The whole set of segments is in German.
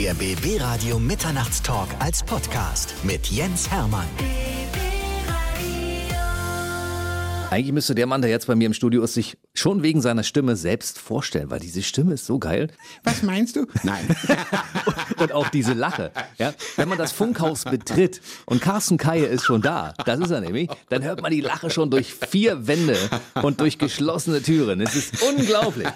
Der BB Radio Mitternachtstalk als Podcast mit Jens Hermann. Eigentlich müsste der Mann, der jetzt bei mir im Studio ist, sich schon wegen seiner Stimme selbst vorstellen, weil diese Stimme ist so geil. Was meinst du? Nein. und auch diese Lache. Ja? Wenn man das Funkhaus betritt und Carsten Kaye ist schon da, das ist er nämlich, dann hört man die Lache schon durch vier Wände und durch geschlossene Türen. Es ist unglaublich.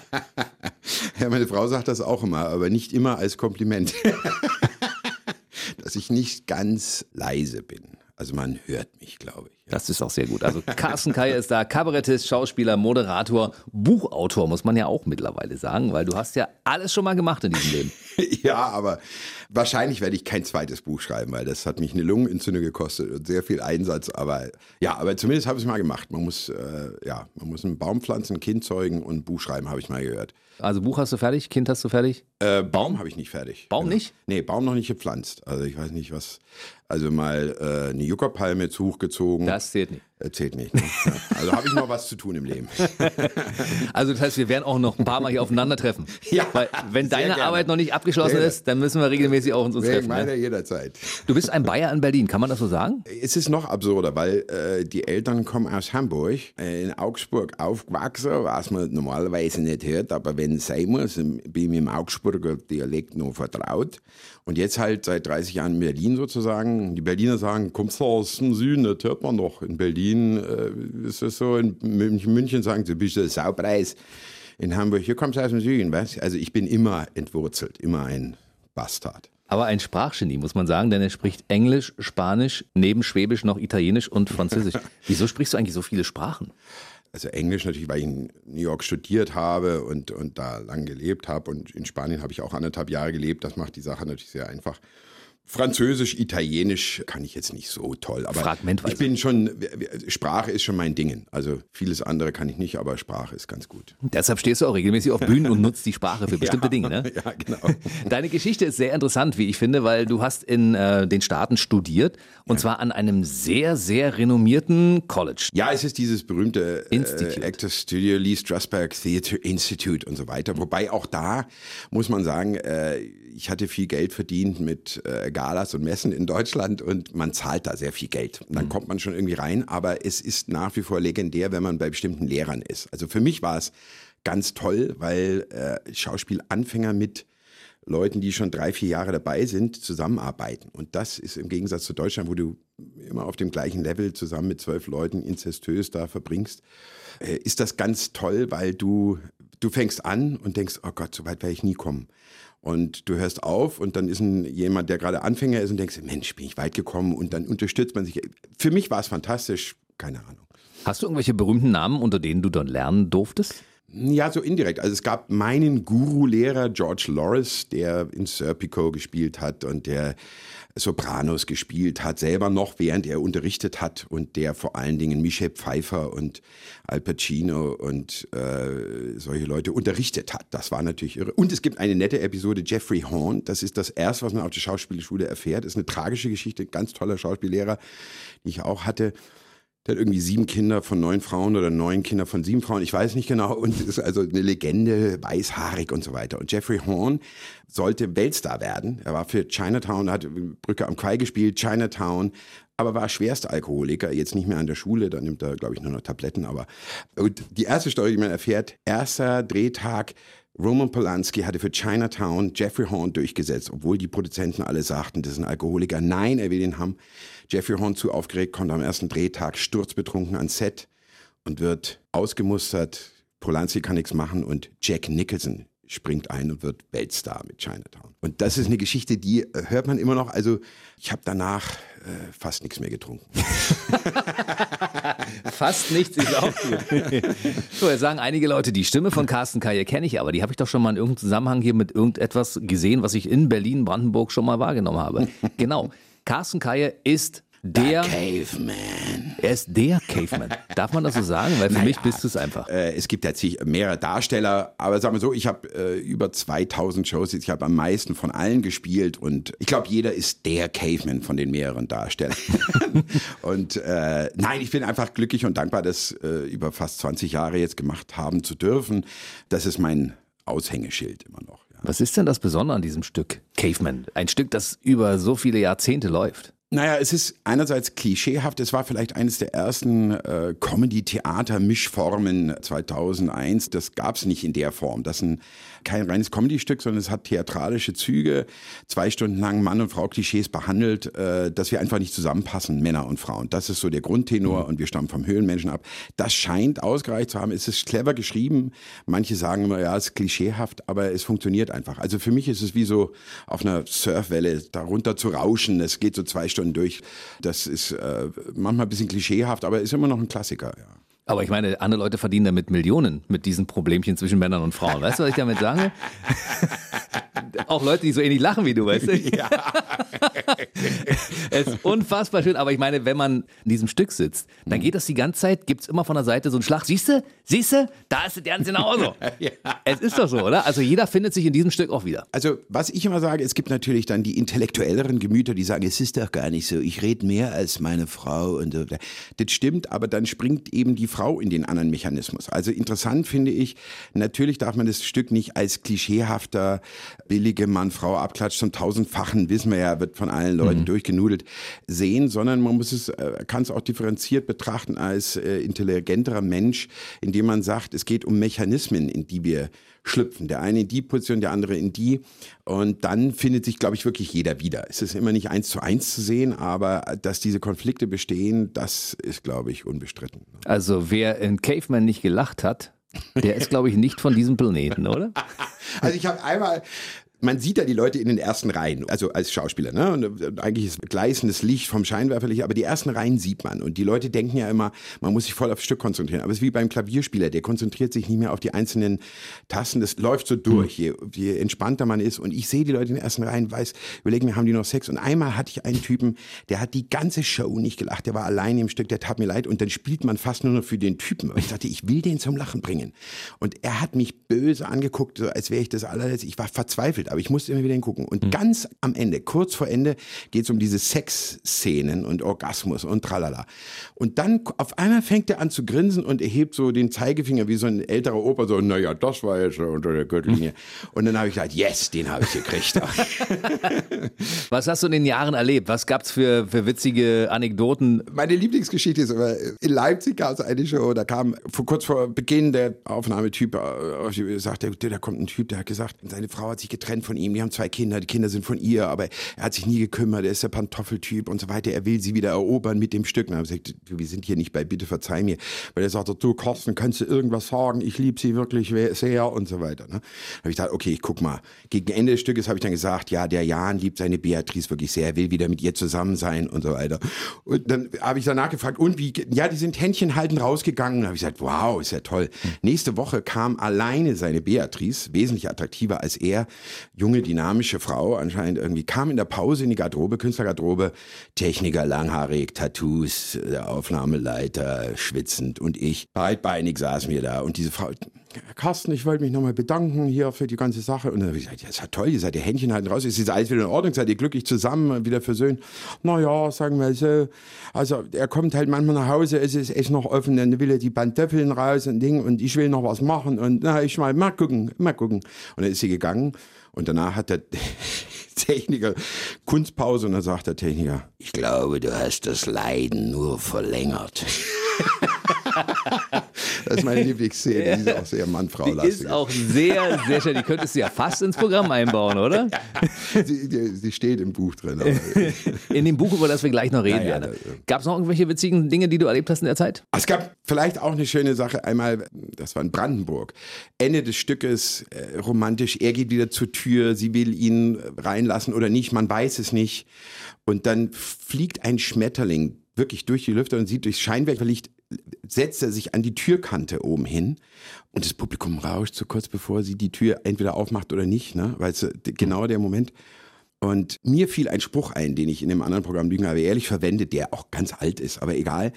Ja, meine Frau sagt das auch immer, aber nicht immer als Kompliment. Dass ich nicht ganz leise bin. Also man hört mich, glaube ich. Das ist auch sehr gut. Also Carsten Kaye ist da, Kabarettist, Schauspieler, Moderator, Buchautor, muss man ja auch mittlerweile sagen, weil du hast ja alles schon mal gemacht in diesem Leben. ja, aber wahrscheinlich werde ich kein zweites Buch schreiben, weil das hat mich eine Lungenentzündung gekostet und sehr viel Einsatz. Aber ja, aber zumindest habe ich es mal gemacht. Man muss, äh, ja, man muss einen Baum pflanzen, ein Kind zeugen und ein Buch schreiben, habe ich mal gehört. Also Buch hast du fertig, Kind hast du fertig? Äh, Baum habe ich nicht fertig. Baum genau. nicht? Nee, Baum noch nicht gepflanzt. Also ich weiß nicht, was. Also mal äh, eine Juckerpalme zu hochgezogen. Das zählt nicht. Erzählt nicht. Ne? Also habe ich noch was zu tun im Leben. Also das heißt, wir werden auch noch ein paar Mal hier aufeinandertreffen. Ja, Weil wenn deine gerne. Arbeit noch nicht abgeschlossen sehr ist, dann müssen wir regelmäßig auch uns, uns treffen. Meine ne? jederzeit. Du bist ein Bayer in Berlin, kann man das so sagen? Es ist noch absurder, weil äh, die Eltern kommen aus Hamburg, äh, in Augsburg aufgewachsen, was man normalerweise nicht hört, aber wenn es sein muss, bin ich mit dem Augsburger Dialekt nur vertraut. Und jetzt halt seit 30 Jahren in Berlin sozusagen. Die Berliner sagen, kommst du aus dem Süden, das hört man doch. In Berlin äh, ist es so, in München sagen sie, bist du Saupreis. In Hamburg, hier kommst du aus dem Süden, was? Also ich bin immer entwurzelt, immer ein Bastard. Aber ein Sprachgenie, muss man sagen, denn er spricht Englisch, Spanisch, neben Schwäbisch noch Italienisch und Französisch. Wieso sprichst du eigentlich so viele Sprachen? Also Englisch natürlich, weil ich in New York studiert habe und, und da lang gelebt habe. Und in Spanien habe ich auch anderthalb Jahre gelebt. Das macht die Sache natürlich sehr einfach. Französisch, Italienisch kann ich jetzt nicht so toll, aber Fragmentweise. ich bin schon, Sprache ist schon mein Ding. Also vieles andere kann ich nicht, aber Sprache ist ganz gut. Deshalb stehst du auch regelmäßig auf Bühnen und nutzt die Sprache für bestimmte ja, Dinge, ne? Ja, genau. Deine Geschichte ist sehr interessant, wie ich finde, weil du hast in äh, den Staaten studiert und ja. zwar an einem sehr, sehr renommierten College. Ja, es ist dieses berühmte äh, Actors Studio, Lee Strasberg Theatre Institute und so weiter. Wobei auch da muss man sagen, äh, ich hatte viel Geld verdient mit äh, Galas und Messen in Deutschland und man zahlt da sehr viel Geld. Dann mhm. kommt man schon irgendwie rein, aber es ist nach wie vor legendär, wenn man bei bestimmten Lehrern ist. Also für mich war es ganz toll, weil äh, Schauspielanfänger mit Leuten, die schon drei, vier Jahre dabei sind, zusammenarbeiten. Und das ist im Gegensatz zu Deutschland, wo du immer auf dem gleichen Level zusammen mit zwölf Leuten inzestös da verbringst, äh, ist das ganz toll, weil du, du fängst an und denkst, oh Gott, so weit werde ich nie kommen. Und du hörst auf und dann ist ein, jemand, der gerade Anfänger ist und denkst, Mensch, bin ich weit gekommen und dann unterstützt man sich. Für mich war es fantastisch, keine Ahnung. Hast du irgendwelche berühmten Namen, unter denen du dann lernen durftest? Ja, so indirekt. Also es gab meinen Guru-Lehrer George Loris, der in Serpico gespielt hat und der Sopranos gespielt hat, selber noch, während er unterrichtet hat und der vor allen Dingen Michel Pfeiffer und Al Pacino und äh, solche Leute unterrichtet hat. Das war natürlich irre. Und es gibt eine nette Episode, Jeffrey Horn, das ist das erste, was man auf der Schauspielschule erfährt. Das ist eine tragische Geschichte, ganz toller Schauspiellehrer, die ich auch hatte. Der hat irgendwie sieben Kinder von neun Frauen oder neun Kinder von sieben Frauen, ich weiß nicht genau. Und ist also eine Legende, weißhaarig und so weiter. Und Jeffrey Horn sollte Weltstar werden. Er war für Chinatown, hat Brücke am Quai gespielt, Chinatown, aber war schwerster Alkoholiker, jetzt nicht mehr an der Schule, da nimmt er, glaube ich, nur noch Tabletten. Aber und die erste Story, die man erfährt, erster Drehtag, Roman Polanski hatte für Chinatown Jeffrey Horn durchgesetzt, obwohl die Produzenten alle sagten, das ist ein Alkoholiker. Nein, er will ihn haben. Jeffrey Horn zu aufgeregt, kommt am ersten Drehtag sturzbetrunken ans Set und wird ausgemustert. Polanski kann nichts machen und Jack Nicholson springt ein und wird Weltstar mit Chinatown. Und das ist eine Geschichte, die äh, hört man immer noch. Also ich habe danach äh, fast nichts mehr getrunken. fast nichts ist auch gut. so, jetzt sagen einige Leute, die Stimme von Carsten Kaye kenne ich, aber die habe ich doch schon mal in irgendeinem Zusammenhang hier mit irgendetwas gesehen, was ich in Berlin, Brandenburg schon mal wahrgenommen habe. genau. Carsten Kaye ist der Caveman. Er ist der Caveman. Darf man das so sagen? Weil für naja, mich bist du es einfach. Äh, es gibt jetzt mehrere Darsteller, aber sagen wir so, ich habe äh, über 2000 Shows, ich habe am meisten von allen gespielt und ich glaube, jeder ist der Caveman von den mehreren Darstellern. und äh, nein, ich bin einfach glücklich und dankbar, das äh, über fast 20 Jahre jetzt gemacht haben zu dürfen. Das ist mein Aushängeschild immer noch. Was ist denn das Besondere an diesem Stück Caveman? Ein Stück, das über so viele Jahrzehnte läuft. Naja, es ist einerseits klischeehaft. Es war vielleicht eines der ersten äh, Comedy-Theater-Mischformen 2001. Das gab es nicht in der Form. Das ein, kein reines Comedy-Stück, sondern es hat theatralische Züge, zwei Stunden lang Mann und Frau Klischees behandelt, äh, dass wir einfach nicht zusammenpassen, Männer und Frauen. Das ist so der Grundtenor mhm. und wir stammen vom Höhlenmenschen ab. Das scheint ausgereicht zu haben. Es ist clever geschrieben. Manche sagen immer, ja, es ist klischeehaft, aber es funktioniert einfach. Also für mich ist es wie so auf einer Surfwelle darunter zu rauschen. Es geht so zwei Stunden durch. Das ist äh, manchmal ein bisschen klischeehaft, aber ist immer noch ein Klassiker. Ja. Aber ich meine, andere Leute verdienen damit Millionen mit diesen Problemchen zwischen Männern und Frauen. Weißt du, was ich damit sage? Auch Leute, die so ähnlich lachen wie du, weißt du? Ja. es ist unfassbar schön, aber ich meine, wenn man in diesem Stück sitzt, dann geht das die ganze Zeit, gibt es immer von der Seite so einen Schlag. Siehst du? Siehst du? Da ist es ganz genauso. ja. Es ist doch so, oder? Also jeder findet sich in diesem Stück auch wieder. Also, was ich immer sage, es gibt natürlich dann die intellektuelleren Gemüter, die sagen, es ist doch gar nicht so, ich rede mehr als meine Frau und so. Das stimmt, aber dann springt eben die Frau in den anderen Mechanismus. Also interessant finde ich, natürlich darf man das Stück nicht als klischeehafter, billige Mann-Frau Abklatsch zum tausendfachen, wissen wir ja, wird von allen Leuten mhm. durchgenudelt, sehen, sondern man muss es, äh, kann es auch differenziert betrachten als äh, intelligenterer Mensch, indem man sagt, es geht um Mechanismen, in die wir schlüpfen. Der eine in die Position, der andere in die. Und dann findet sich, glaube ich, wirklich jeder wieder. Es ist immer nicht eins zu eins zu sehen, aber dass diese Konflikte bestehen, das ist, glaube ich, unbestritten. Also wer in Caveman nicht gelacht hat, der ist, glaube ich, nicht von diesem Planeten, oder? Also ich habe einmal man sieht ja die Leute in den ersten Reihen, also als Schauspieler, ne? Und eigentlich ist gleißendes Licht vom Scheinwerferlicht, aber die ersten Reihen sieht man. Und die Leute denken ja immer, man muss sich voll aufs Stück konzentrieren. Aber es ist wie beim Klavierspieler, der konzentriert sich nicht mehr auf die einzelnen Tasten. Das läuft so durch, je, je entspannter man ist. Und ich sehe die Leute in den ersten Reihen, weiß, überlegen mir, haben die noch Sex? Und einmal hatte ich einen Typen, der hat die ganze Show nicht gelacht. Der war allein im Stück, der tat mir leid. Und dann spielt man fast nur noch für den Typen. Und ich dachte, ich will den zum Lachen bringen. Und er hat mich böse angeguckt, so als wäre ich das allerletzte. Ich war verzweifelt aber ich musste immer wieder hingucken. Und mhm. ganz am Ende, kurz vor Ende, geht es um diese Sexszenen und Orgasmus und tralala. Und dann auf einmal fängt er an zu grinsen und erhebt so den Zeigefinger wie so ein älterer Opa, so, naja, das war jetzt unter der Gürtellinie. Und dann habe ich gedacht, yes, den habe ich gekriegt. Was hast du in den Jahren erlebt? Was gab es für, für witzige Anekdoten? Meine Lieblingsgeschichte ist aber, in Leipzig gab es eine Show, da kam vor, kurz vor Beginn der Aufnahmetyp, äh, sagte, da kommt ein Typ, der hat gesagt, seine Frau hat sich getrennt von ihm, die haben zwei Kinder, die Kinder sind von ihr, aber er hat sich nie gekümmert, er ist der Pantoffeltyp und so weiter, er will sie wieder erobern mit dem Stück. Und ich gesagt, wir sind hier nicht bei Bitte verzeih mir, weil er sagt, du Carsten, kannst du irgendwas sagen, ich liebe sie wirklich sehr und so weiter. Ne? habe ich gedacht, okay, ich guck mal. Gegen Ende des Stückes habe ich dann gesagt, ja, der Jan liebt seine Beatrice wirklich sehr, er will wieder mit ihr zusammen sein und so weiter. Und dann habe ich danach gefragt, und wie, ja, die sind Händchen halten rausgegangen. Und habe ich gesagt, wow, ist ja toll. Nächste Woche kam alleine seine Beatrice, wesentlich attraktiver als er, junge, dynamische Frau anscheinend irgendwie, kam in der Pause in die Garderobe, Künstlergarderobe, Techniker, langhaarig, Tattoos, der Aufnahmeleiter, schwitzend und ich, breitbeinig saß mir da und diese Frau, Carsten, ich wollte mich nochmal bedanken hier für die ganze Sache. Und dann habe ich gesagt, ja, ist ja toll, ihr seid ihr Händchen halten raus, ist jetzt alles wieder in Ordnung, seid ihr glücklich zusammen, wieder versöhnt. Naja, sagen wir so. Also er kommt halt manchmal nach Hause, es ist echt noch offen, dann will er die Pantoffeln raus und Ding und ich will noch was machen und na, ich mal, mal gucken, mal gucken. Und dann ist sie gegangen und danach hat der Techniker Kunstpause und dann sagt der Techniker, ich glaube, du hast das Leiden nur verlängert. das ist meine Lieblingsszene, die ist auch sehr Mann-Frau-lastig. Die ist auch sehr, sehr schön. Die könntest du ja fast ins Programm einbauen, oder? sie, die, sie, steht im Buch drin. In dem Buch, über das wir gleich noch reden ja, werden. Gab es noch irgendwelche witzigen Dinge, die du erlebt hast in der Zeit? Es gab vielleicht auch eine schöne Sache. Einmal, das war in Brandenburg. Ende des Stückes, äh, romantisch. Er geht wieder zur Tür, sie will ihn reinlassen oder nicht, man weiß es nicht. Und dann fliegt ein Schmetterling wirklich durch die Lüfte und sieht durchs Scheinwerferlicht, setzt er sich an die Türkante oben hin und das Publikum rauscht so kurz bevor sie die Tür entweder aufmacht oder nicht, ne? weil es genau der Moment. Und mir fiel ein Spruch ein, den ich in dem anderen Programm Lügen aber ehrlich verwende, der auch ganz alt ist, aber egal.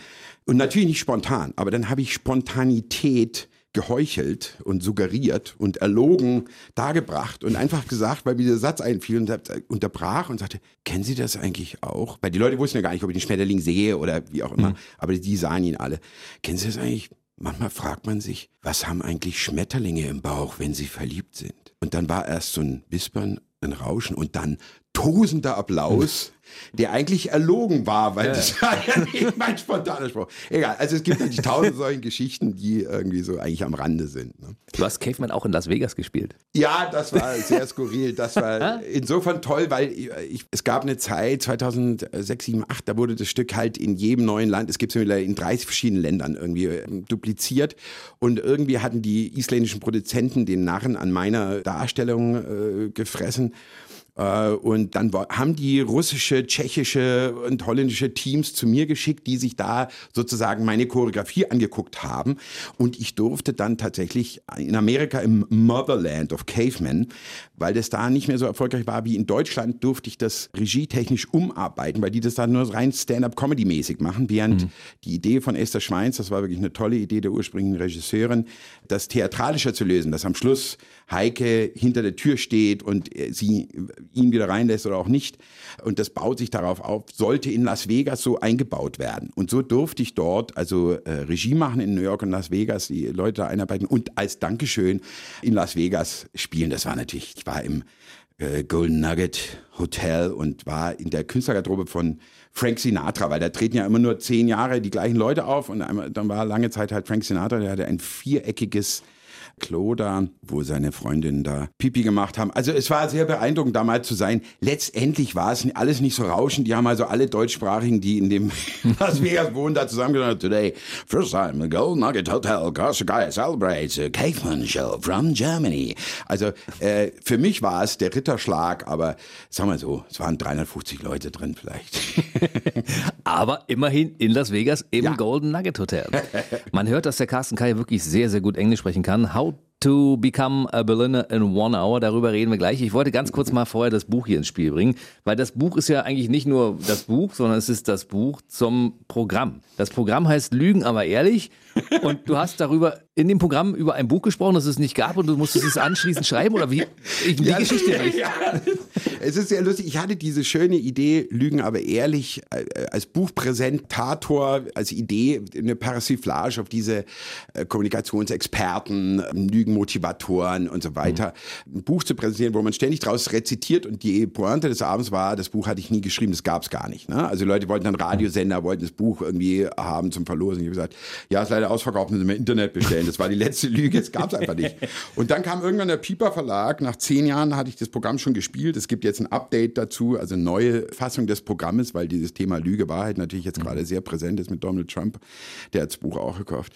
Und natürlich nicht spontan, aber dann habe ich Spontanität geheuchelt und suggeriert und erlogen dargebracht und einfach gesagt, weil mir der Satz einfiel und unterbrach und sagte, kennen Sie das eigentlich auch? Weil die Leute wussten ja gar nicht, ob ich den Schmetterling sehe oder wie auch immer, mhm. aber die sahen ihn alle. Kennen Sie das eigentlich? manchmal fragt man sich, was haben eigentlich Schmetterlinge im Bauch, wenn sie verliebt sind? Und dann war erst so ein Wispern, ein Rauschen und dann tosender Applaus der eigentlich erlogen war, weil ja. das war ja nicht mein spontaner Spruch. Egal, also es gibt natürlich tausend solche Geschichten, die irgendwie so eigentlich am Rande sind. Ne? Du hast Caveman auch in Las Vegas gespielt. Ja, das war sehr skurril. Das war insofern toll, weil ich, es gab eine Zeit, 2006, 7, 8, da wurde das Stück halt in jedem neuen Land, es gibt es in 30 verschiedenen Ländern irgendwie ähm, dupliziert und irgendwie hatten die isländischen Produzenten den Narren an meiner Darstellung äh, gefressen äh, und dann haben die russische, tschechische und holländische Teams zu mir geschickt, die sich da sozusagen meine Choreografie angeguckt haben. Und ich durfte dann tatsächlich in Amerika im Motherland of Cavemen, weil das da nicht mehr so erfolgreich war wie in Deutschland, durfte ich das regietechnisch umarbeiten, weil die das dann nur rein Stand-up-Comedy-mäßig machen, während mhm. die Idee von Esther Schweins, das war wirklich eine tolle Idee der ursprünglichen Regisseurin, das theatralischer zu lösen, dass am Schluss Heike hinter der Tür steht und sie ihn wieder reinlässt oder auch nicht. Und das baut sich darauf auf, sollte in Las Vegas so eingebaut werden. Und so durfte ich dort also äh, Regie machen in New York und Las Vegas, die Leute einarbeiten und als Dankeschön in Las Vegas spielen. Das war natürlich, ich war im äh, Golden Nugget Hotel und war in der Künstlergarderobe von Frank Sinatra, weil da treten ja immer nur zehn Jahre die gleichen Leute auf und einmal, dann war lange Zeit halt Frank Sinatra, der hatte ein viereckiges Klo da, wo seine Freundinnen da Pipi gemacht haben. Also es war sehr beeindruckend, da mal zu sein. Letztendlich war es alles nicht so rauschend. Die haben also alle Deutschsprachigen, die in dem Las Vegas wohnen, da zusammengenommen. Today, first time, the Gold Nugget Hotel, Guy celebrates a caveman show from Germany. Also äh, für mich war es der Ritterschlag, aber sagen wir so, es waren 350 Leute drin vielleicht. aber immerhin in Las Vegas im ja. Golden Nugget Hotel. Man hört, dass der Carsten Kai wirklich sehr, sehr gut Englisch sprechen kann. How to Become a Berliner in One Hour. Darüber reden wir gleich. Ich wollte ganz kurz mal vorher das Buch hier ins Spiel bringen, weil das Buch ist ja eigentlich nicht nur das Buch, sondern es ist das Buch zum Programm. Das Programm heißt Lügen, aber ehrlich. Und du hast darüber in dem Programm über ein Buch gesprochen, das es nicht gab und du musstest es anschließend schreiben oder wie? Ich, die ja, Geschichte nicht. Ja. Es ist sehr lustig. Ich hatte diese schöne Idee, Lügen, aber ehrlich, äh, als Buchpräsentator, als Idee, eine Persiflage auf diese äh, Kommunikationsexperten, Lügen Motivatoren und so weiter, mhm. ein Buch zu präsentieren, wo man ständig draus rezitiert und die Pointe des Abends war, das Buch hatte ich nie geschrieben, das gab es gar nicht. Ne? Also Leute wollten dann Radiosender, wollten das Buch irgendwie haben zum Verlosen. Ich habe gesagt, ja, ist leider ausverkauft, müssen wir im Internet bestellen. Das war die letzte Lüge, das gab es einfach nicht. Und dann kam irgendwann der Pieper Verlag, nach zehn Jahren hatte ich das Programm schon gespielt. Es gibt jetzt ein Update dazu, also eine neue Fassung des Programmes, weil dieses Thema Lüge Wahrheit natürlich jetzt gerade sehr präsent ist mit Donald Trump. Der hat das Buch auch gekauft.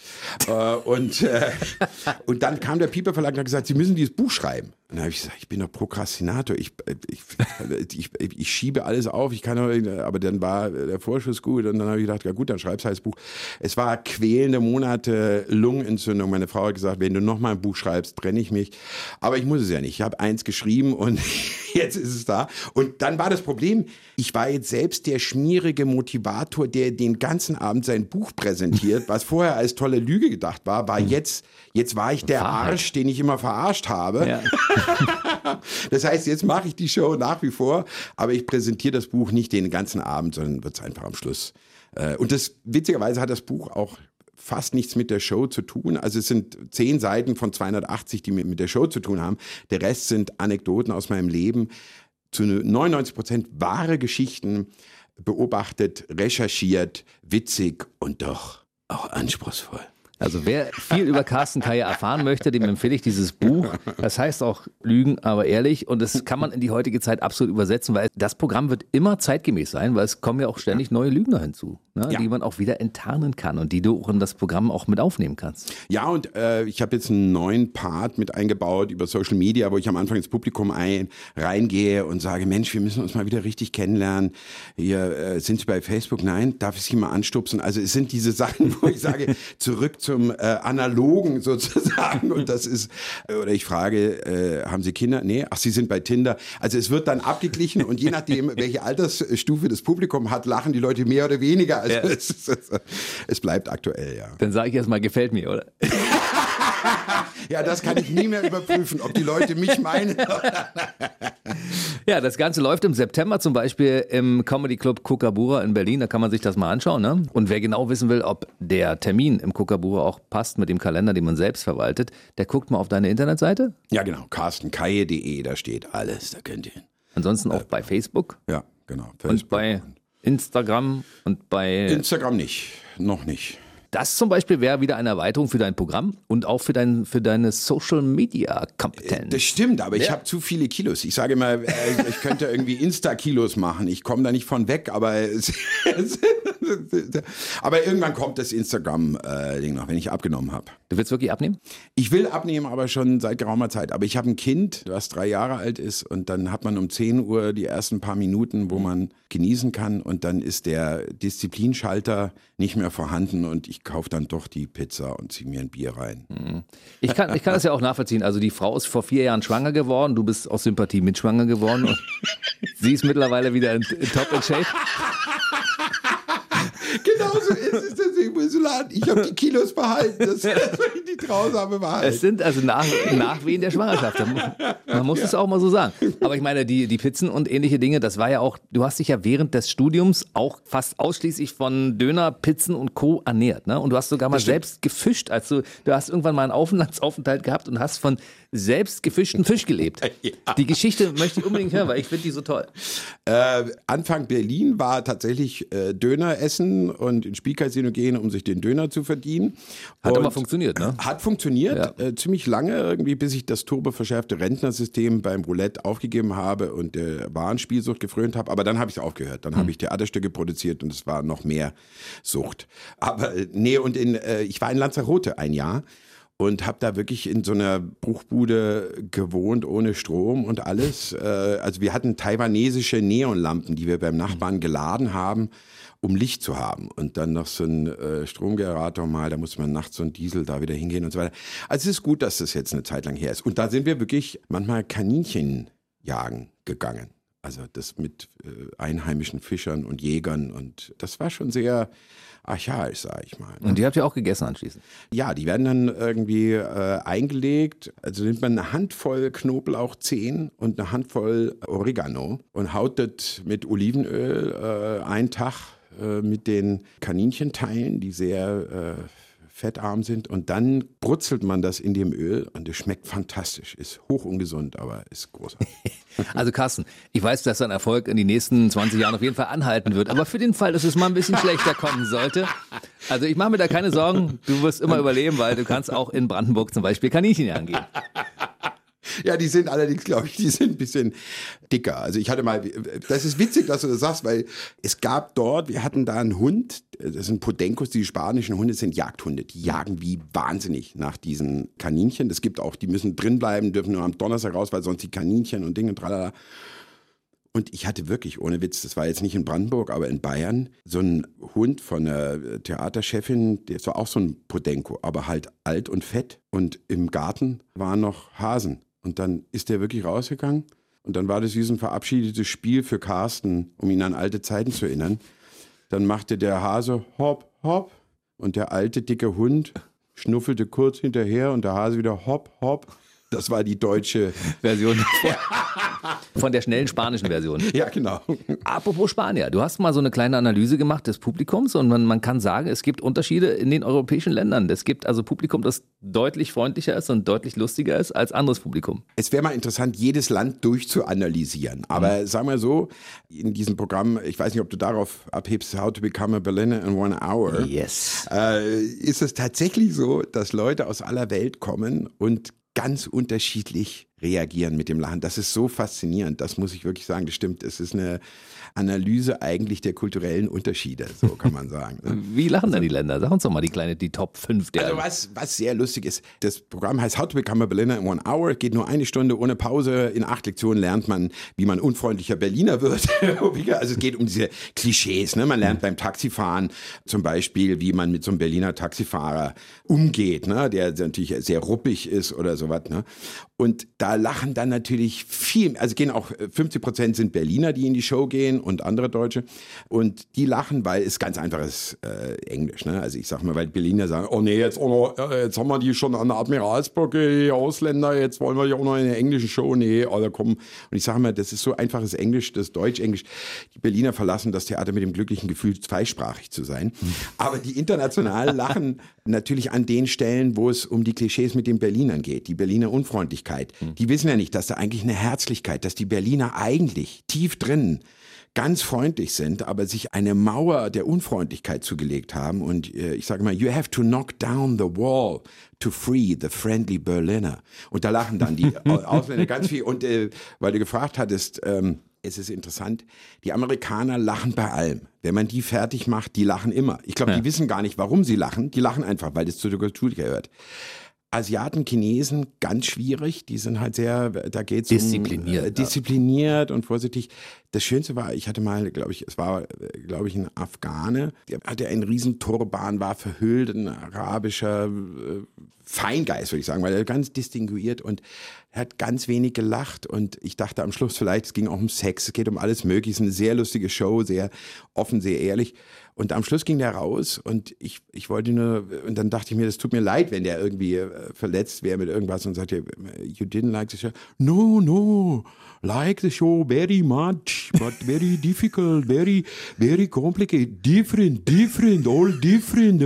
Äh, und, äh, und dann kam der Piper Verlag hat gesagt, Sie müssen dieses Buch schreiben. Und dann habe ich gesagt, ich bin doch Prokrastinator, ich, ich, ich, ich, schiebe alles auf, ich kann doch, aber dann war der Vorschuss gut und dann habe ich gedacht, ja gut, dann schreibst du halt das Buch. Es war quälende Monate Lungenentzündung. Meine Frau hat gesagt, wenn du noch mal ein Buch schreibst, brenne ich mich. Aber ich muss es ja nicht. Ich habe eins geschrieben und jetzt ist es da. Und dann war das Problem, ich war jetzt selbst der schmierige Motivator, der den ganzen Abend sein Buch präsentiert, was vorher als tolle Lüge gedacht war, war hm. jetzt, jetzt war ich der Arsch, den ich immer verarscht habe. Ja. das heißt, jetzt mache ich die Show nach wie vor, aber ich präsentiere das Buch nicht den ganzen Abend, sondern wird es einfach am Schluss. Äh, und das witzigerweise hat das Buch auch fast nichts mit der Show zu tun. Also es sind zehn Seiten von 280, die mit der Show zu tun haben. Der Rest sind Anekdoten aus meinem Leben. Zu 99 Prozent wahre Geschichten beobachtet, recherchiert, witzig und doch auch anspruchsvoll. Also wer viel über Carsten Kaye erfahren möchte, dem empfehle ich dieses Buch. Das heißt auch Lügen, aber ehrlich. Und das kann man in die heutige Zeit absolut übersetzen, weil das Programm wird immer zeitgemäß sein, weil es kommen ja auch ständig neue Lügner hinzu, ne, ja. die man auch wieder enttarnen kann und die du auch in das Programm auch mit aufnehmen kannst. Ja, und äh, ich habe jetzt einen neuen Part mit eingebaut über Social Media, wo ich am Anfang ins Publikum ein, reingehe und sage, Mensch, wir müssen uns mal wieder richtig kennenlernen. Hier, äh, sind Sie bei Facebook? Nein, darf ich Sie mal anstupsen? Also es sind diese Sachen, wo ich sage, zurück zu zum äh, Analogen sozusagen. Und das ist, äh, oder ich frage, äh, haben Sie Kinder? Nee, ach, Sie sind bei Tinder. Also es wird dann abgeglichen und je nachdem, welche Altersstufe das Publikum hat, lachen die Leute mehr oder weniger. Also ja. es, es, es, bleibt aktuell, ja. Dann sage ich erstmal, gefällt mir, oder? ja, das kann ich nie mehr überprüfen, ob die Leute mich meinen. Ja, das Ganze läuft im September zum Beispiel im Comedy Club Kukabura in Berlin. Da kann man sich das mal anschauen. Ne? Und wer genau wissen will, ob der Termin im Kukabura auch passt mit dem Kalender, den man selbst verwaltet, der guckt mal auf deine Internetseite. Ja, genau. carstenkaye.de, da steht alles. Da könnt ihr hin. Ansonsten auch bei Facebook. Ja, genau. Facebook und bei Instagram und bei. Instagram nicht. Noch nicht. Das zum Beispiel wäre wieder eine Erweiterung für dein Programm und auch für, dein, für deine Social Media Kompetenz. Das stimmt, aber ja. ich habe zu viele Kilos. Ich sage immer, äh, ich könnte irgendwie Insta-Kilos machen. Ich komme da nicht von weg, aber, aber irgendwann kommt das Instagram-Ding noch, wenn ich abgenommen habe. Du willst wirklich abnehmen? Ich will abnehmen, aber schon seit geraumer Zeit. Aber ich habe ein Kind, was drei Jahre alt ist und dann hat man um 10 Uhr die ersten paar Minuten, wo man genießen kann und dann ist der Disziplinschalter nicht mehr vorhanden und ich kaufe dann doch die Pizza und ziehe mir ein Bier rein. Mhm. Ich kann, ich kann das ja auch nachvollziehen. Also die Frau ist vor vier Jahren schwanger geworden, du bist aus Sympathie mit schwanger geworden und sie ist mittlerweile wieder in, in top in shape. Genau so ist es deswegen Ich habe die Kilos behalten. Das ist die grausame Wahrheit. Es sind also nach, Nachwehen der Schwangerschaft. Man muss ja. es auch mal so sagen. Aber ich meine, die, die Pizzen und ähnliche Dinge, das war ja auch, du hast dich ja während des Studiums auch fast ausschließlich von Döner, Pizzen und Co. ernährt. Ne? Und du hast sogar mal selbst gefischt. Als du, du hast irgendwann mal einen Aufenthaltsaufenthalt gehabt und hast von selbst gefischten Fisch gelebt. Ja. Die Geschichte möchte ich unbedingt hören, weil ich finde die so toll. Äh, Anfang Berlin war tatsächlich äh, Döner essen und in Spielcasino gehen, um sich den Döner zu verdienen. Hat und aber funktioniert, ne? Hat funktioniert, ja. äh, ziemlich lange irgendwie, bis ich das turboverschärfte Rentnersystem beim Roulette aufgegeben habe und der Warenspielsucht gefrönt habe. Aber dann habe ich es aufgehört. Dann hm. habe ich Theaterstücke produziert und es war noch mehr Sucht. Aber äh, nee, und in, äh, ich war in Lanzarote ein Jahr und habe da wirklich in so einer Bruchbude gewohnt ohne Strom und alles. Äh, also wir hatten taiwanesische Neonlampen, die wir beim Nachbarn geladen haben, um Licht zu haben. Und dann noch so ein äh, Stromgenerator mal, da muss man nachts so ein Diesel da wieder hingehen und so weiter. Also es ist gut, dass das jetzt eine Zeit lang her ist. Und da sind wir wirklich manchmal Kaninchen jagen gegangen. Also das mit äh, einheimischen Fischern und Jägern und das war schon sehr archaisch, sag ich mal. Ne? Und die habt ihr auch gegessen anschließend? Ja, die werden dann irgendwie äh, eingelegt. Also nimmt man eine Handvoll Knoblauchzehen und eine Handvoll Oregano und haut das mit Olivenöl äh, einen Tag äh, mit den Kaninchenteilen, die sehr äh, fettarm sind. Und dann brutzelt man das in dem Öl und es schmeckt fantastisch. Ist hoch ungesund, aber ist großartig. also Carsten, ich weiß, dass dein Erfolg in den nächsten 20 Jahren auf jeden Fall anhalten wird. Aber für den Fall, dass es mal ein bisschen schlechter kommen sollte, also ich mache mir da keine Sorgen. Du wirst immer überleben, weil du kannst auch in Brandenburg zum Beispiel Kaninchen angehen. Ja, die sind allerdings, glaube ich, die sind ein bisschen dicker. Also ich hatte mal, das ist witzig, dass du das sagst, weil es gab dort, wir hatten da einen Hund, das sind Podencos, die spanischen Hunde sind Jagdhunde. Die jagen wie wahnsinnig nach diesen Kaninchen. Das gibt auch, die müssen drin bleiben, dürfen nur am Donnerstag raus, weil sonst die Kaninchen und Dinge, tralala. Und ich hatte wirklich, ohne Witz, das war jetzt nicht in Brandenburg, aber in Bayern, so einen Hund von einer Theaterchefin, der war auch so ein Podenco, aber halt alt und fett. Und im Garten waren noch Hasen. Und dann ist der wirklich rausgegangen. Und dann war das wie so ein verabschiedetes Spiel für Carsten, um ihn an alte Zeiten zu erinnern. Dann machte der Hase hopp, hopp. Und der alte, dicke Hund schnuffelte kurz hinterher und der Hase wieder hopp, hopp. Das war die deutsche Version. Von der schnellen spanischen Version. Ja, genau. Apropos Spanier, du hast mal so eine kleine Analyse gemacht des Publikums und man, man kann sagen, es gibt Unterschiede in den europäischen Ländern. Es gibt also Publikum, das deutlich freundlicher ist und deutlich lustiger ist als anderes Publikum. Es wäre mal interessant, jedes Land durchzuanalysieren. Aber mhm. sagen wir so, in diesem Programm, ich weiß nicht, ob du darauf abhebst, How to Become a Berliner in One Hour. Yes. Äh, ist es tatsächlich so, dass Leute aus aller Welt kommen und ganz unterschiedlich reagieren mit dem Lachen. Das ist so faszinierend. Das muss ich wirklich sagen. Das stimmt. Es ist eine Analyse eigentlich der kulturellen Unterschiede, so kann man sagen. Ne? Wie lachen also, denn die Länder? Sag uns doch mal die kleine, die Top 5 der. Also was, was sehr lustig ist, das Programm heißt How to Become a Berliner in One Hour, geht nur eine Stunde ohne Pause. In acht Lektionen lernt man, wie man unfreundlicher Berliner wird. also es geht um diese Klischees. Ne? Man lernt beim Taxifahren zum Beispiel, wie man mit so einem Berliner Taxifahrer umgeht, ne? der natürlich sehr ruppig ist oder sowas. Ne? Und da da lachen dann natürlich viel, also gehen auch 50 Prozent sind Berliner, die in die Show gehen und andere Deutsche. Und die lachen, weil es ganz einfaches äh, Englisch. Ne? Also ich sag mal, weil Berliner sagen, oh nee, jetzt, oh, jetzt haben wir die schon an der Admiralsbrücke, die Ausländer, jetzt wollen wir ja auch noch in der englischen Show. Nee, oder komm. Und ich sage mal, das ist so einfaches Englisch, das Deutsch-Englisch. Die Berliner verlassen das Theater mit dem glücklichen Gefühl, zweisprachig zu sein. Aber die internationalen lachen natürlich an den Stellen, wo es um die Klischees mit den Berlinern geht, die Berliner Unfreundlichkeit. Die wissen ja nicht, dass da eigentlich eine Herzlichkeit, dass die Berliner eigentlich tief drinnen ganz freundlich sind, aber sich eine Mauer der Unfreundlichkeit zugelegt haben. Und äh, ich sage mal, you have to knock down the wall to free the friendly Berliner. Und da lachen dann die Ausländer ganz viel. Und äh, weil du gefragt hattest, ähm, es ist interessant, die Amerikaner lachen bei allem. Wenn man die fertig macht, die lachen immer. Ich glaube, ja. die wissen gar nicht, warum sie lachen. Die lachen einfach, weil das zu der Kultur gehört. Asiaten, Chinesen ganz schwierig. Die sind halt sehr, da geht's diszipliniert, um, äh, diszipliniert ja. und vorsichtig. Das Schönste war, ich hatte mal, glaube ich, es war, glaube ich, ein Afghane. Der hatte einen riesen Turban, war verhüllt, ein arabischer äh, Feingeist, würde ich sagen, weil er ganz distinguiert und hat ganz wenig gelacht und ich dachte am Schluss vielleicht, es ging auch um Sex, es geht um alles Mögliche, es ist eine sehr lustige Show, sehr offen, sehr ehrlich. Und am Schluss ging der raus und ich, ich wollte nur, und dann dachte ich mir, das tut mir leid, wenn der irgendwie äh, verletzt wäre mit irgendwas und sagte, you didn't like the show. No, no, like the show very much, but very difficult, very, very complicated, different, different, all different,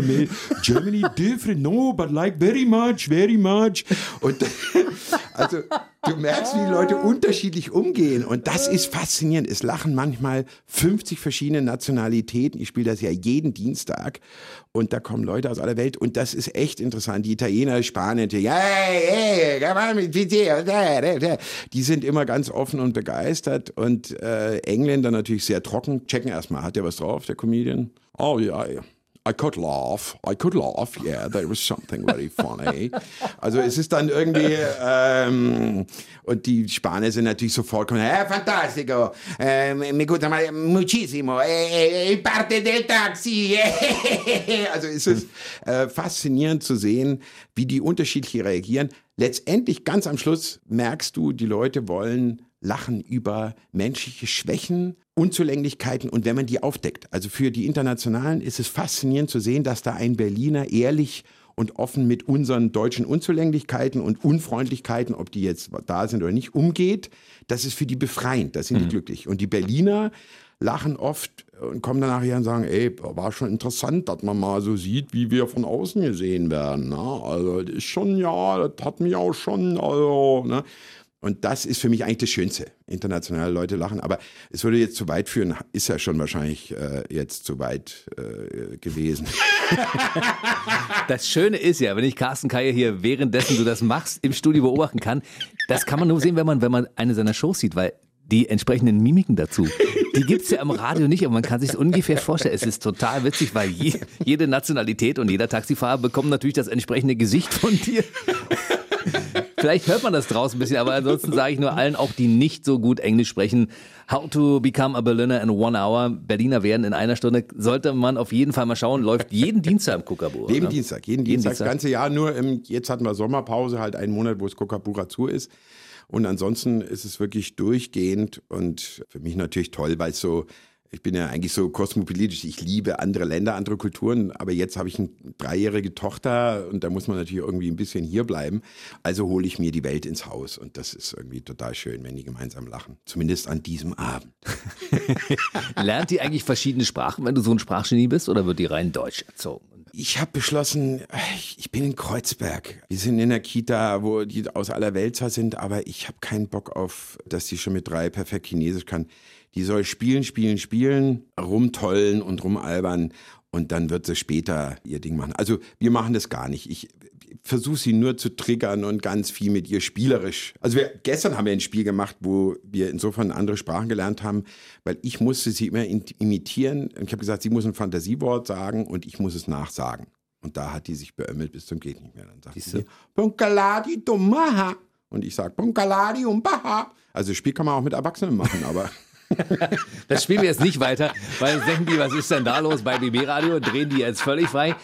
Germany different, no, but like very much, very much. also du merkst, wie die Leute unterschiedlich umgehen. Und das ist faszinierend. Es lachen manchmal 50 verschiedene Nationalitäten. Ich spiele das ja jeden Dienstag. Und da kommen Leute aus aller Welt. Und das ist echt interessant. Die Italiener, Spanier, die, die sind immer ganz offen und begeistert. Und äh, Engländer natürlich sehr trocken. Checken erstmal, hat der was drauf, der Comedian? Oh ja, ja. I could laugh, I could laugh, yeah, there was something very funny. Also es ist dann irgendwie, ähm, und die Spanier sind natürlich sofort, eh, fantastico, eh, mi gusta muchísimo, eh, eh, parte del taxi. also es ist äh, faszinierend zu sehen, wie die unterschiedlich reagieren. Letztendlich, ganz am Schluss, merkst du, die Leute wollen lachen über menschliche Schwächen, Unzulänglichkeiten und wenn man die aufdeckt. Also für die Internationalen ist es faszinierend zu sehen, dass da ein Berliner ehrlich und offen mit unseren deutschen Unzulänglichkeiten und Unfreundlichkeiten, ob die jetzt da sind oder nicht, umgeht. Das ist für die befreiend, da sind mhm. die glücklich. Und die Berliner lachen oft und kommen dann nachher und sagen, ey, war schon interessant, dass man mal so sieht, wie wir von außen gesehen werden. Ne? Also das ist schon, ja, das hat mich auch schon, also, ne? Und das ist für mich eigentlich das Schönste. Internationale Leute lachen. Aber es würde jetzt zu weit führen, ist ja schon wahrscheinlich äh, jetzt zu weit äh, gewesen. Das Schöne ist ja, wenn ich Carsten Keier hier währenddessen du das machst, im Studio beobachten kann, das kann man nur sehen, wenn man, wenn man eine seiner Shows sieht, weil die entsprechenden Mimiken dazu, die gibt es ja im Radio nicht, aber man kann sich ungefähr vorstellen. Es ist total witzig, weil je, jede Nationalität und jeder Taxifahrer bekommt natürlich das entsprechende Gesicht von dir. Vielleicht hört man das draußen ein bisschen, aber ansonsten sage ich nur allen, auch die nicht so gut Englisch sprechen, How to Become a Berliner in One Hour. Berliner werden in einer Stunde. Sollte man auf jeden Fall mal schauen. Läuft jeden Dienstag im Kukabura. Jeden ne? Dienstag, jeden, jeden Dienstag, Dienstag, das ganze Jahr. Nur im, jetzt hatten wir Sommerpause, halt einen Monat, wo es Kukabura zu ist. Und ansonsten ist es wirklich durchgehend und für mich natürlich toll, weil es so ich bin ja eigentlich so kosmopolitisch, ich liebe andere Länder, andere Kulturen, aber jetzt habe ich eine dreijährige Tochter und da muss man natürlich irgendwie ein bisschen hier bleiben. Also hole ich mir die Welt ins Haus und das ist irgendwie total schön, wenn die gemeinsam lachen. Zumindest an diesem Abend. Lernt die eigentlich verschiedene Sprachen, wenn du so ein Sprachgenie bist oder wird die rein Deutsch erzogen? Ich habe beschlossen, ich bin in Kreuzberg. Wir sind in der Kita, wo die aus aller Welt sind, aber ich habe keinen Bock auf, dass die schon mit drei perfekt Chinesisch kann. Die soll spielen, spielen, spielen, rumtollen und rumalbern und dann wird sie später ihr Ding machen. Also wir machen das gar nicht. Ich versuche sie nur zu triggern und ganz viel mit ihr spielerisch. Also wir, gestern haben wir ein Spiel gemacht, wo wir insofern andere Sprachen gelernt haben, weil ich musste sie immer imitieren. Ich habe gesagt, sie muss ein Fantasiewort sagen und ich muss es nachsagen. Und da hat die sich beömmelt bis zum geht nicht mehr. Dann sagt sie, Punkaladi Dumaha. Und ich sage Punkaladi Umbaha. Also das Spiel kann man auch mit Erwachsenen machen, aber das spielen wir jetzt nicht weiter, weil denken die, was ist denn da los bei BB Radio? Drehen die jetzt völlig frei.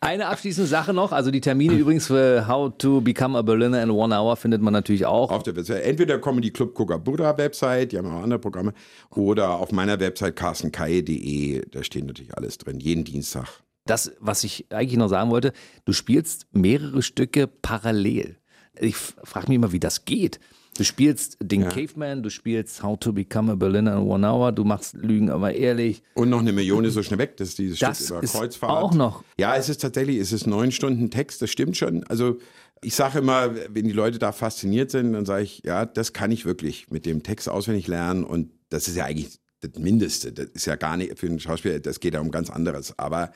Eine abschließende Sache noch, also die Termine übrigens für How to Become a Berliner in One Hour findet man natürlich auch. Auf der Website. Entweder Comedy Club Kugabura Website, die haben auch andere Programme, oder auf meiner Website carstenkai.de, da steht natürlich alles drin, jeden Dienstag. Das, was ich eigentlich noch sagen wollte, du spielst mehrere Stücke parallel. Ich frage mich immer, wie das geht. Du spielst den ja. Caveman, du spielst How to Become a Berliner in One Hour, du machst Lügen aber ehrlich. Und noch eine Million ist so schnell weg, das ist dieses das Stück über ist Kreuzfahrt. Auch noch. Ja, es ist tatsächlich, es ist neun Stunden Text, das stimmt schon. Also ich sage immer, wenn die Leute da fasziniert sind, dann sage ich, ja, das kann ich wirklich mit dem Text auswendig lernen und das ist ja eigentlich das Mindeste. Das ist ja gar nicht für einen Schauspieler, das geht ja um ganz anderes. Aber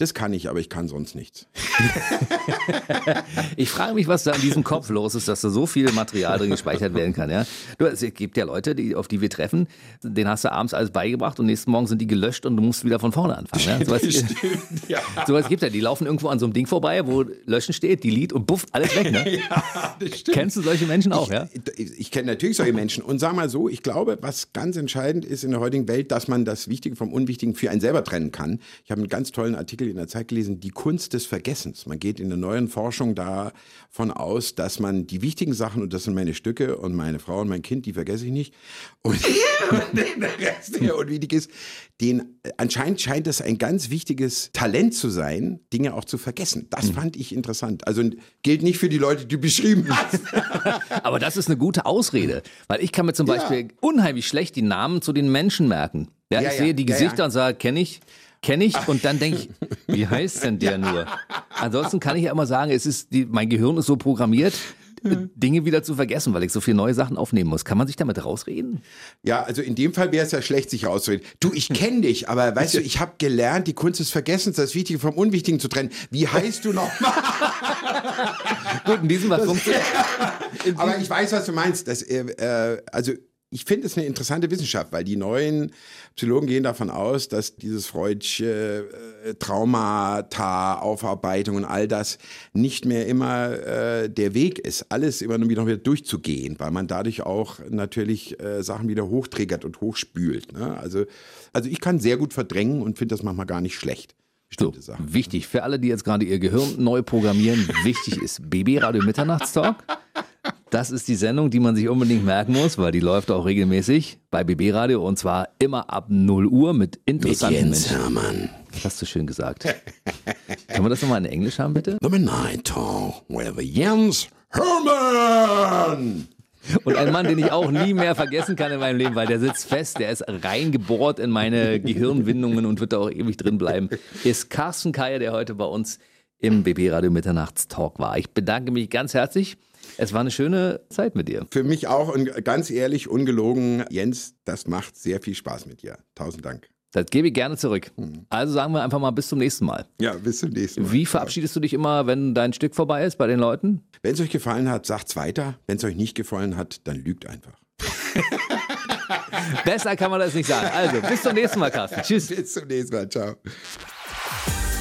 das kann ich, aber ich kann sonst nichts. ich frage mich, was da in diesem Kopf los ist, dass da so viel Material drin gespeichert werden kann. Ja? Du, es gibt ja Leute, die, auf die wir treffen, denen hast du abends alles beigebracht und nächsten Morgen sind die gelöscht und du musst wieder von vorne anfangen. Ja? So was, ja. sowas gibt ja. Die laufen irgendwo an so einem Ding vorbei, wo Löschen steht, Delete und buff, alles weg. Ne? ja, das stimmt. Kennst du solche Menschen auch, ich, ja? Ich, ich kenne natürlich solche Menschen. Und sag mal so, ich glaube, was ganz entscheidend ist in der heutigen Welt, dass man das Wichtige vom Unwichtigen für einen selber trennen kann. Ich habe einen ganz tollen Artikel in der Zeit gelesen, die Kunst des Vergessens. Man geht in der neuen Forschung davon aus, dass man die wichtigen Sachen, und das sind meine Stücke und meine Frau und mein Kind, die vergesse ich nicht, und der Rest, der unwichtig ist, den, anscheinend scheint es ein ganz wichtiges Talent zu sein, Dinge auch zu vergessen. Das mhm. fand ich interessant. Also gilt nicht für die Leute, die du beschrieben hast. Aber das ist eine gute Ausrede, weil ich kann mir zum Beispiel ja. unheimlich schlecht die Namen zu den Menschen merken. Ja, ja ich sehe die Gesichter und sage, kenne ich kenne ich und dann denke ich, wie heißt denn der nur? Ansonsten kann ich ja immer sagen, es ist die, mein Gehirn ist so programmiert, Dinge wieder zu vergessen, weil ich so viele neue Sachen aufnehmen muss. Kann man sich damit rausreden? Ja, also in dem Fall wäre es ja schlecht, sich rauszureden. Du, ich kenne dich, aber weißt du, ich habe gelernt, die Kunst des Vergessens, das Wichtige vom Unwichtigen zu trennen. Wie heißt du noch? Gut, in diesem Fall funktioniert. aber ich weiß, was du meinst. Das, äh, äh also ich finde es eine interessante Wissenschaft, weil die neuen Psychologen gehen davon aus, dass dieses Freudsche äh, Traumata, Aufarbeitung und all das nicht mehr immer äh, der Weg ist, alles immer nur wieder, durchzugehen, weil man dadurch auch natürlich äh, Sachen wieder hochträgert und hochspült. Ne? Also, also ich kann sehr gut verdrängen und finde das manchmal gar nicht schlecht. So, wichtig für alle, die jetzt gerade ihr Gehirn neu programmieren, wichtig ist BB Radio Mitternachtstalk. Das ist die Sendung, die man sich unbedingt merken muss, weil die läuft auch regelmäßig bei BB Radio und zwar immer ab 0 Uhr mit interessanten mit Jens. Hermann. Hast du schön gesagt. Können wir das nochmal in Englisch haben, bitte? The Midnight Talk with Jens Hermann. Und ein Mann, den ich auch nie mehr vergessen kann in meinem Leben, weil der sitzt fest, der ist reingebohrt in meine Gehirnwindungen und wird da auch ewig drin bleiben, ist Carsten Keier, der heute bei uns im BB Radio Mitternachtstalk war. Ich bedanke mich ganz herzlich es war eine schöne Zeit mit dir. Für mich auch und ganz ehrlich, ungelogen, Jens, das macht sehr viel Spaß mit dir. Tausend Dank. Das gebe ich gerne zurück. Hm. Also sagen wir einfach mal bis zum nächsten Mal. Ja, bis zum nächsten Mal. Wie verabschiedest du dich immer, wenn dein Stück vorbei ist bei den Leuten? Wenn es euch gefallen hat, sagt's weiter. Wenn es euch nicht gefallen hat, dann lügt einfach. Besser kann man das nicht sagen. Also, bis zum nächsten Mal, Carsten. Tschüss. Bis zum nächsten Mal. Ciao.